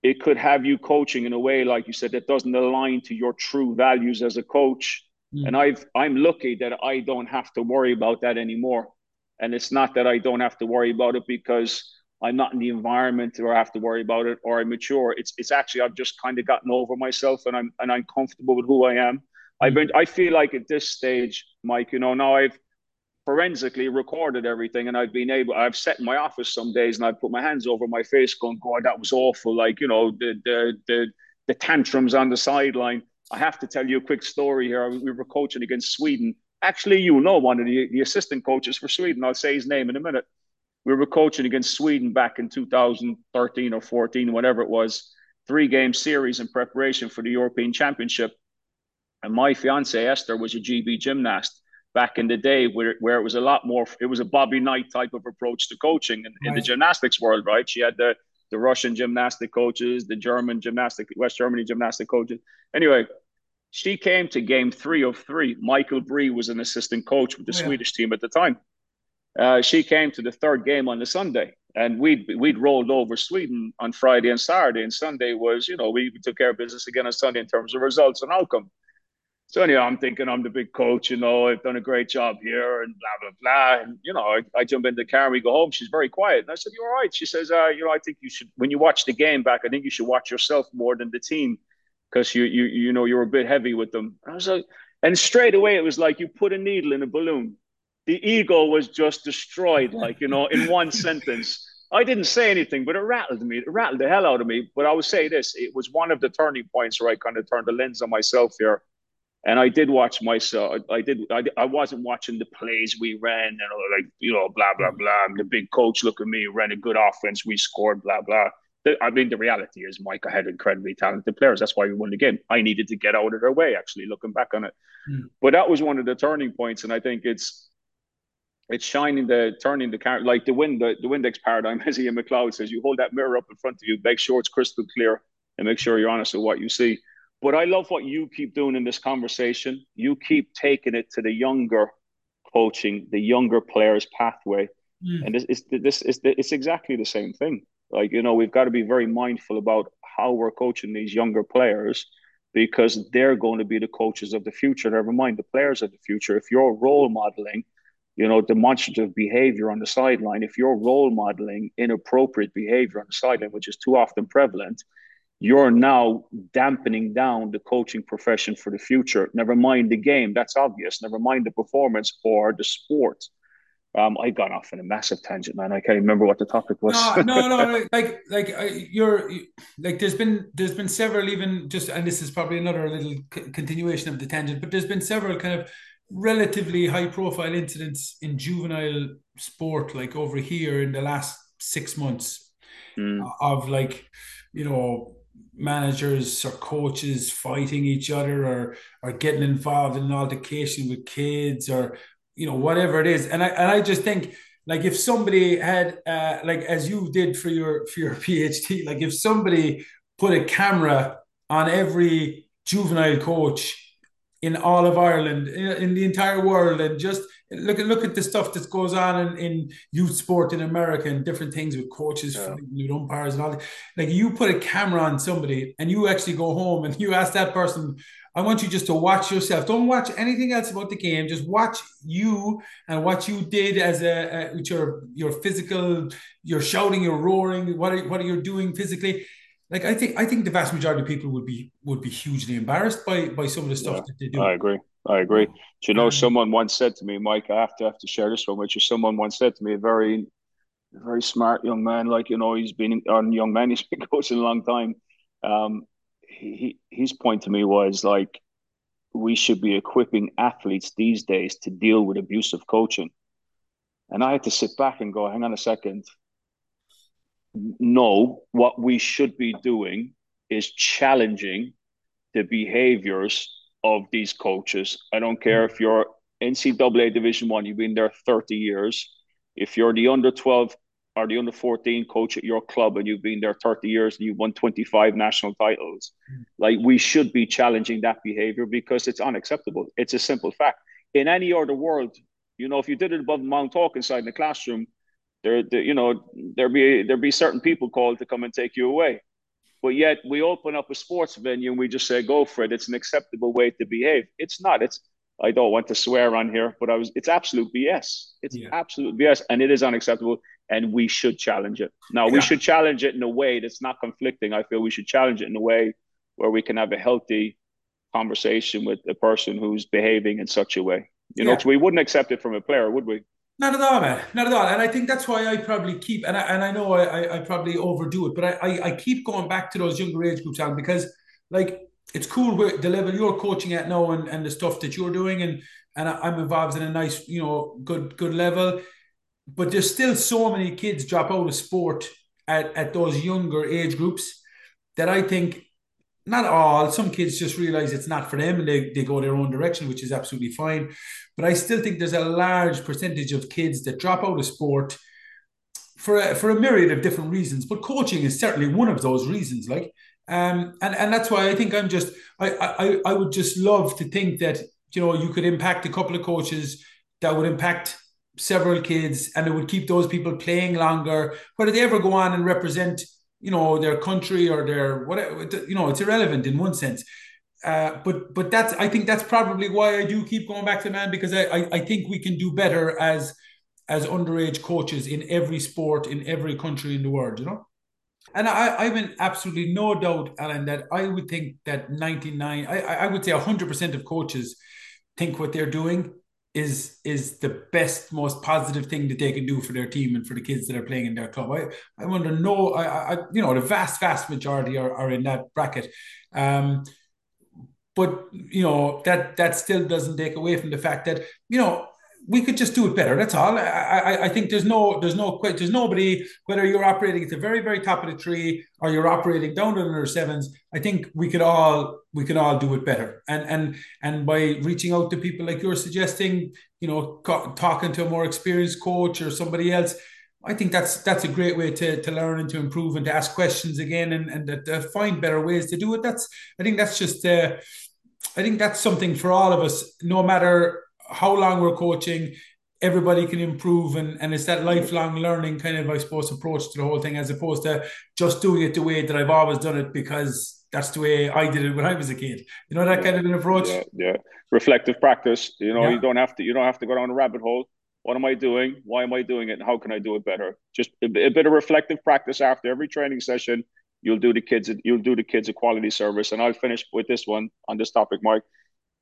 Speaker 3: it could have you coaching in a way like you said that doesn't align to your true values as a coach. Mm. and i've i'm lucky that i don't have to worry about that anymore. And it's not that i don't have to worry about it because i'm not in the environment where i have to worry about it or i'm mature. It's it's actually i've just kind of gotten over myself and i'm and i'm comfortable with who i am Been. I feel like at this stage, Mike. You know, now I've forensically recorded everything, and I've been able. I've sat in my office some days, and I put my hands over my face, going, "God, that was awful." Like you know, the the the the tantrums on the sideline. I have to tell you a quick story here. We were coaching against Sweden. Actually, you know one of the, the assistant coaches for Sweden. I'll say his name in a minute. We were coaching against Sweden back in 2013 or 14, whatever it was, three game series in preparation for the European Championship. And my fiance Esther was a GB gymnast back in the day where, where it was a lot more it was a Bobby Knight type of approach to coaching in, right. in the gymnastics world, right? She had the the Russian gymnastic coaches, the German gymnastic, West Germany gymnastic coaches. Anyway, she came to game three of three. Michael Bree was an assistant coach with the oh, yeah. Swedish team at the time. Uh, she came to the third game on the Sunday, and we'd we'd rolled over Sweden on Friday and Saturday, and Sunday was, you know, we, we took care of business again on Sunday in terms of results and outcome. So anyhow, I'm thinking I'm the big coach, you know, I've done a great job here and blah, blah, blah. And, you know, I, I jump in the car and we go home. She's very quiet. And I said, you're all right. She says, uh, you know, I think you should, when you watch the game back, I think you should watch yourself more than the team because you, you, you know, you're a bit heavy with them. And I was like, and straight away, it was like you put a needle in a balloon. The ego was just destroyed, like, you know, in one sentence. I didn't say anything, but it rattled me. It rattled the hell out of me. But I would say this it was one of the turning points where I kind of turned the lens on myself here. And I did watch myself. I, did. I, I wasn't watching the plays we ran and like you know blah blah blah. The big coach look at me, ran a good offense, we scored blah blah. I mean, the reality is, Mike, I had incredibly talented players. That's why we won the game. I needed to get out of their way. Actually, looking back on it, mm. but that was one of the turning points, and I think it's it's shining the turning the car like the wind the, the Windex paradigm, as Ian McLeod says. You hold that mirror up in front of you, make sure it's crystal clear, and make sure you're honest with what you see. But I love what you keep doing in this conversation. You keep taking it to the younger coaching, the younger players' pathway, mm. and this is this is it's exactly the same thing. Like you know, we've got to be very mindful about how we're coaching these younger players because they're going to be the coaches of the future. Never mind the players of the future. If you're role modeling, you know, demonstrative behavior on the sideline, if you're role modeling inappropriate behavior on the sideline, which is too often prevalent, you're now dampening down the coaching profession for the future. Never mind the game, that's obvious. Never mind the performance or the sport. Um, I got off in a massive tangent, man. I can't remember what the topic was.
Speaker 1: No, no, no. like, like you're like. There's been there's been several even just, and this is probably another little c- continuation of the tangent, but there's been several kind of relatively high profile incidents in juvenile sport, like over here in the last six months, mm. of like, you know, managers or coaches fighting each other or or getting involved in an altercation with kids or you know whatever it is. And i and i just think like if somebody had uh like as you did for your for your phd like if somebody put a camera on every juvenile coach in all of Ireland, in the entire world, and just look at look at the stuff that goes on in, in youth sport in America and different things with coaches, yeah. with umpires, and all that. Like you put a camera on somebody, and you actually go home and you ask that person, "I want you just to watch yourself. Don't watch anything else about the game. Just watch you and what you did as a, a with your your physical. You're shouting, you're roaring. What are what are you doing physically?" Like I think I think the vast majority of people would be would be hugely embarrassed by by some of the stuff yeah, that they do.
Speaker 3: I agree. I agree. Do you know, um, someone once said to me, Mike, I have to have to share this one with you. Someone once said to me, a very, very smart young man, like you know, he's been on young man, he's been coaching a long time. Um, he his point to me was like, we should be equipping athletes these days to deal with abusive coaching. And I had to sit back and go, hang on a second no, what we should be doing is challenging the behaviors of these coaches. I don't care if you're NCAA Division One, you've been there 30 years. If you're the under 12 or the under 14 coach at your club and you've been there 30 years and you've won 25 national titles, like we should be challenging that behavior because it's unacceptable. It's a simple fact. In any other world, you know, if you did it above Mount Talk inside in the classroom, there, there you know there be there be certain people called to come and take you away. But yet we open up a sports venue and we just say go for it it's an acceptable way to behave. It's not. It's i don't want to swear on here but i was it's absolute bs it's yeah. absolute bs and it is unacceptable and we should challenge it. Now yeah. we should challenge it in a way that's not conflicting. I feel we should challenge it in a way where we can have a healthy conversation with a person who's behaving in such a way. You know yeah. we wouldn't accept it from a player would we
Speaker 1: not at all, man. Not at all. And I think that's why I probably keep, and I, and I know I, I probably overdo it, but I, I, I keep going back to those younger age groups, Alan, because like it's cool with the level you're coaching at now and, and the stuff that you're doing. And, and I'm involved in a nice, you know, good, good level. But there's still so many kids drop out of sport at, at those younger age groups that I think not all, some kids just realize it's not for them and they, they go their own direction, which is absolutely fine. But I still think there's a large percentage of kids that drop out of sport for a, for a myriad of different reasons. But coaching is certainly one of those reasons. Like, um, and and that's why I think I'm just I I I would just love to think that you know you could impact a couple of coaches that would impact several kids and it would keep those people playing longer. Whether they ever go on and represent you know their country or their whatever you know it's irrelevant in one sense uh, but but that's I think that's probably why I do keep going back to man because I, I, I think we can do better as as underage coaches in every sport in every country in the world, you know. And I, I'm in absolutely no doubt, Alan, that I would think that 99, I, I would say 100% of coaches think what they're doing is is the best, most positive thing that they can do for their team and for the kids that are playing in their club. I, I wonder, no, I, I you know, the vast, vast majority are, are in that bracket. Um, but you know that that still doesn't take away from the fact that you know we could just do it better. That's all. I, I, I think there's no there's no there's nobody whether you're operating at the very very top of the tree or you're operating down in the sevens. I think we could all we could all do it better. And and and by reaching out to people like you're suggesting, you know, co- talking to a more experienced coach or somebody else. I think that's that's a great way to, to learn and to improve and to ask questions again and and to, find better ways to do it. That's I think that's just uh, I think that's something for all of us, no matter how long we're coaching, everybody can improve and, and it's that lifelong learning kind of, I suppose, approach to the whole thing as opposed to just doing it the way that I've always done it because that's the way I did it when I was a kid. You know, that yeah, kind of an approach.
Speaker 3: Yeah, yeah. Reflective practice. You know, yeah. you don't have to you don't have to go down a rabbit hole. What am I doing? Why am I doing it? And how can I do it better? Just a, a bit of reflective practice after every training session. You'll do the kids you'll do the kids a quality service. And I'll finish with this one on this topic, Mike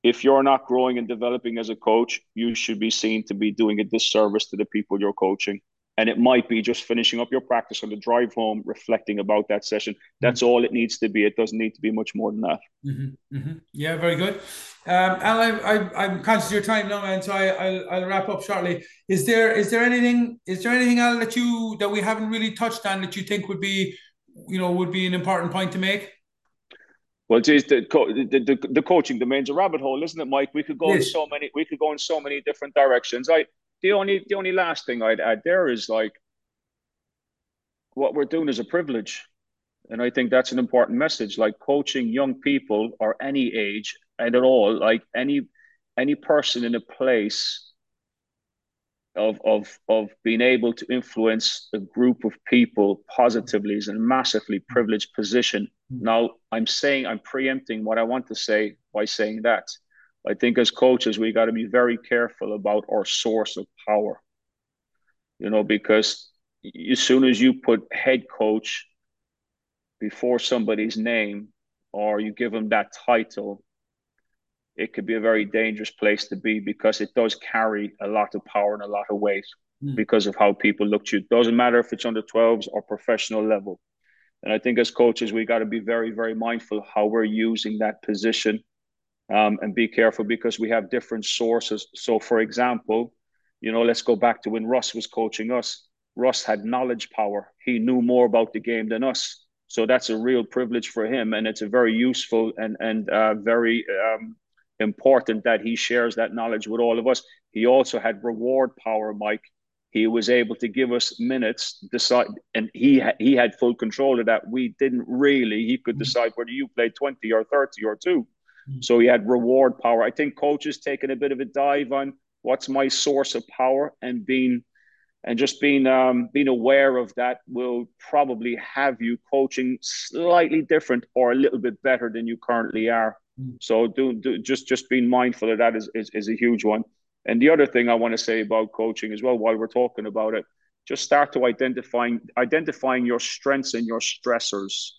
Speaker 3: if you're not growing and developing as a coach, you should be seen to be doing a disservice to the people you're coaching. And it might be just finishing up your practice on the drive home, reflecting about that session. That's mm-hmm. all it needs to be. It doesn't need to be much more than that.
Speaker 1: Mm-hmm. Mm-hmm. Yeah, very good. Um, Al, I, am conscious of your time now, man. So I, will I'll wrap up shortly. Is there is there anything is there anything Al that you that we haven't really touched on that you think would be you know would be an important point to make?
Speaker 3: Well, geez, the, the, the, the coaching domain's a rabbit hole, isn't it, Mike? We could go yes. in so many we could go in so many different directions. I the only the only last thing I'd add there is like what we're doing is a privilege. And I think that's an important message. Like coaching young people or any age and at all, like any any person in a place of of of being able to influence a group of people positively is a massively privileged position. Mm-hmm. Now, I'm saying I'm preempting what I want to say by saying that. I think as coaches, we got to be very careful about our source of power. You know, because as soon as you put head coach before somebody's name or you give them that title, it could be a very dangerous place to be because it does carry a lot of power and a lot of weight mm. because of how people look to you. Doesn't matter if it's under 12s or professional level. And I think as coaches, we got to be very, very mindful how we're using that position um, and be careful because we have different sources. So, for example, you know, let's go back to when Russ was coaching us. Russ had knowledge power. He knew more about the game than us. So that's a real privilege for him, and it's a very useful and and uh, very um, important that he shares that knowledge with all of us. He also had reward power, Mike. He was able to give us minutes, decide, and he he had full control of that. We didn't really. He could mm-hmm. decide whether you played twenty or thirty or 2 mm-hmm. So he had reward power. I think coaches taking a bit of a dive on what's my source of power and being and just being um, being aware of that will probably have you coaching slightly different or a little bit better than you currently are. So do, do just just being mindful of that is, is is a huge one. And the other thing I want to say about coaching as well, while we're talking about it, just start to identifying identifying your strengths and your stressors.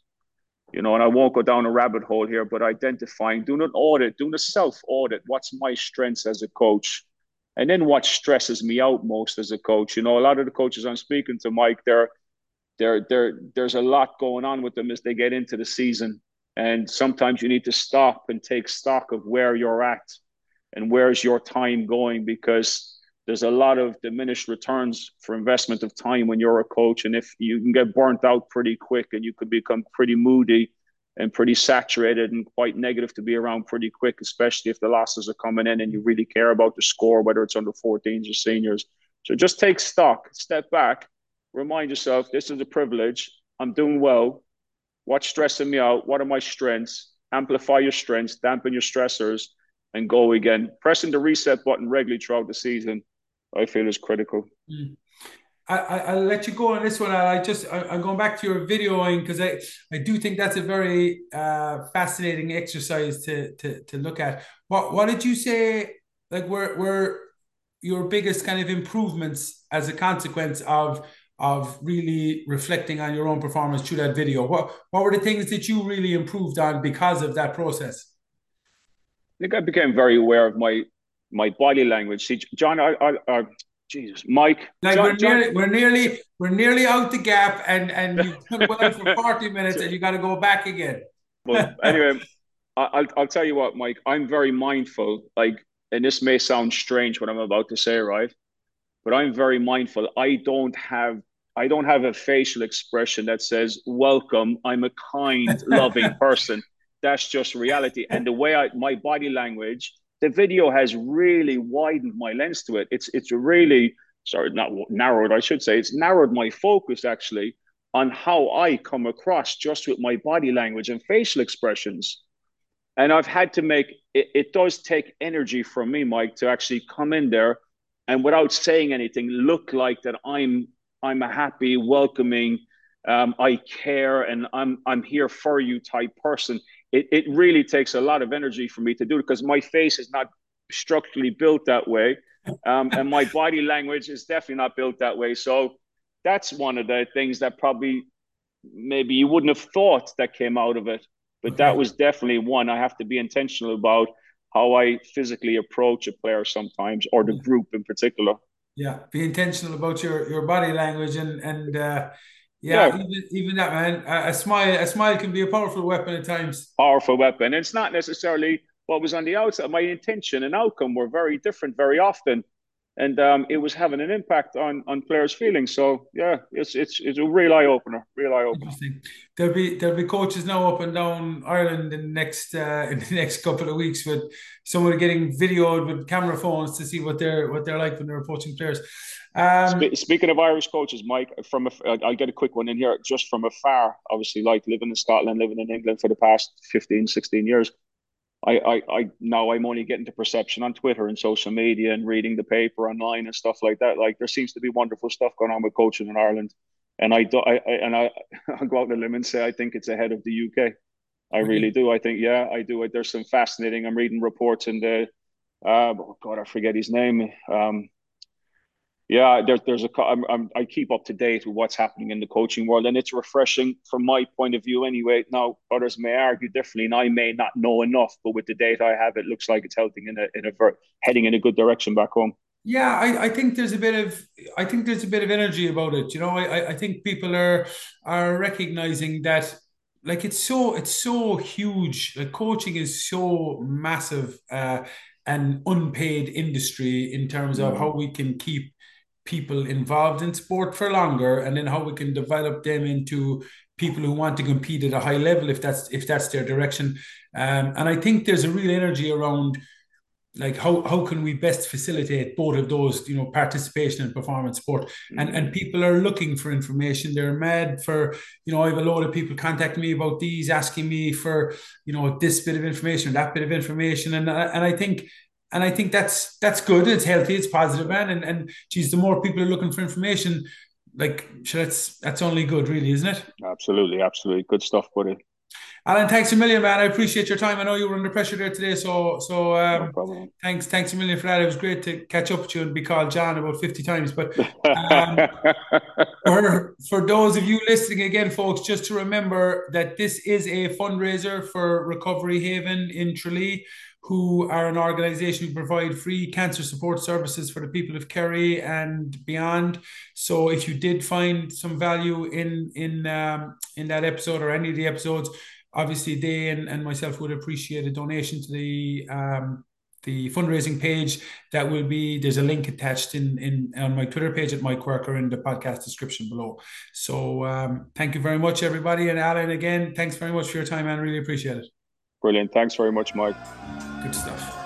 Speaker 3: You know, and I won't go down a rabbit hole here, but identifying, doing an audit, doing a self audit. What's my strengths as a coach? And then what stresses me out most as a coach? You know, a lot of the coaches I'm speaking to, Mike, they're, they're, they're, there's a lot going on with them as they get into the season and sometimes you need to stop and take stock of where you're at and where's your time going because there's a lot of diminished returns for investment of time when you're a coach. And if you can get burnt out pretty quick and you could become pretty moody and pretty saturated and quite negative to be around pretty quick, especially if the losses are coming in and you really care about the score, whether it's under 14s or seniors. So just take stock, step back, remind yourself this is a privilege. I'm doing well. What's stressing me out? What are my strengths? Amplify your strengths, dampen your stressors, and go again. Pressing the reset button regularly throughout the season, I feel is critical.
Speaker 1: Mm. I, will let you go on this one. I just I, am going back to your videoing because I, I do think that's a very uh, fascinating exercise to, to to look at. What what did you say? Like were were your biggest kind of improvements as a consequence of of really reflecting on your own performance through that video? What what were the things that you really improved on because of that process?
Speaker 3: I think I became very aware of my my body language. See, John, I, I, I Jesus, Mike.
Speaker 1: Like
Speaker 3: John,
Speaker 1: we're, nearly, we're nearly we're nearly out the gap, and and you've well for forty minutes, and you got to go back again.
Speaker 3: Well, anyway, I'll I'll tell you what, Mike. I'm very mindful. Like, and this may sound strange what I'm about to say, right? But I'm very mindful. I don't have I don't have a facial expression that says "Welcome." I'm a kind, loving person. That's just reality. And the way I my body language the video has really widened my lens to it. It's it's really sorry, not narrowed, I should say. It's narrowed my focus actually on how I come across just with my body language and facial expressions. And I've had to make it, it does take energy from me, Mike, to actually come in there and without saying anything, look like that I'm I'm a happy, welcoming, um, I care, and I'm I'm here for you type person it, it really takes a lot of energy for me to do it because my face is not structurally built that way. Um, and my body language is definitely not built that way. So that's one of the things that probably maybe you wouldn't have thought that came out of it. But that was definitely one I have to be intentional about how I physically approach a player sometimes or the group in particular.
Speaker 1: Yeah, be intentional about your your body language and and uh, yeah, yeah. Even, even, that man, a, a, smile, a smile can be a powerful weapon at times.
Speaker 3: Powerful weapon. It's not necessarily what was on the outside. My intention and outcome were very different very often, and um, it was having an impact on on players' feelings. So yeah, it's it's it's a real eye opener. Real eye opener.
Speaker 1: There'll be there'll be coaches now up and down Ireland in the next uh, in the next couple of weeks with someone getting videoed with camera phones to see what they're what they're like when they're approaching players.
Speaker 3: Um, speaking of Irish coaches, Mike, from a, I'll get a quick one in here. Just from afar, obviously, like living in Scotland, living in England for the past 15, 16 years, I, I, I now I'm only getting to perception on Twitter and social media and reading the paper online and stuff like that. Like there seems to be wonderful stuff going on with coaching in Ireland, and I do, I, I and I, I'll go out on a limb and say I think it's ahead of the UK. I mm-hmm. really do. I think yeah, I do. There's some fascinating. I'm reading reports in the, uh, oh God, I forget his name. Um, yeah, there, there's a. I'm, I'm, I keep up to date with what's happening in the coaching world, and it's refreshing from my point of view. Anyway, now others may argue differently, and I may not know enough, but with the data I have, it looks like it's heading in a in a heading in a good direction back home.
Speaker 1: Yeah, I, I think there's a bit of I think there's a bit of energy about it. You know, I, I think people are are recognizing that like it's so it's so huge. Like coaching is so massive uh, and unpaid industry in terms of mm. how we can keep people involved in sport for longer and then how we can develop them into people who want to compete at a high level if that's if that's their direction. Um, and i think there's a real energy around like how, how can we best facilitate both of those you know participation and performance sport? And and people are looking for information. They're mad for you know i have a lot of people contacting me about these asking me for you know this bit of information that bit of information. And and i think and I think that's that's good. It's healthy. It's positive, man. And and geez, the more people are looking for information, like sure, that's that's only good, really, isn't it?
Speaker 3: Absolutely, absolutely, good stuff, buddy.
Speaker 1: Alan, thanks a million, man. I appreciate your time. I know you were under pressure there today, so so um, no thanks, thanks a million for that. It was great to catch up with you and be called John about fifty times. But um, for for those of you listening again, folks, just to remember that this is a fundraiser for Recovery Haven in Tralee who are an organization who provide free cancer support services for the people of Kerry and beyond. So if you did find some value in in um, in that episode or any of the episodes, obviously they and, and myself would appreciate a donation to the um, the fundraising page that will be there's a link attached in in on my twitter page at mike Quirke in the podcast description below. So um, thank you very much everybody. And alan again thanks very much for your time and really appreciate it
Speaker 3: brilliant thanks very much mike
Speaker 1: Good stuff.